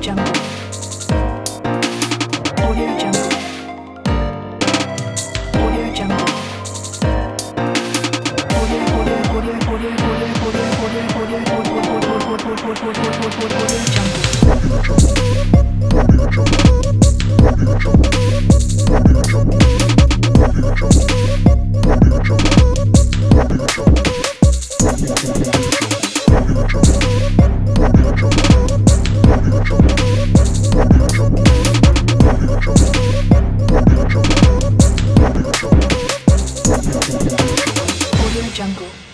Jungle. Audio Jungle. Audio Jungle. Audio, audio, audio, audio, audio, audio, audio, audio, audio, audio, audio, audio, audio, audio, audio, audio, audio, audio, audio, audio, jungle.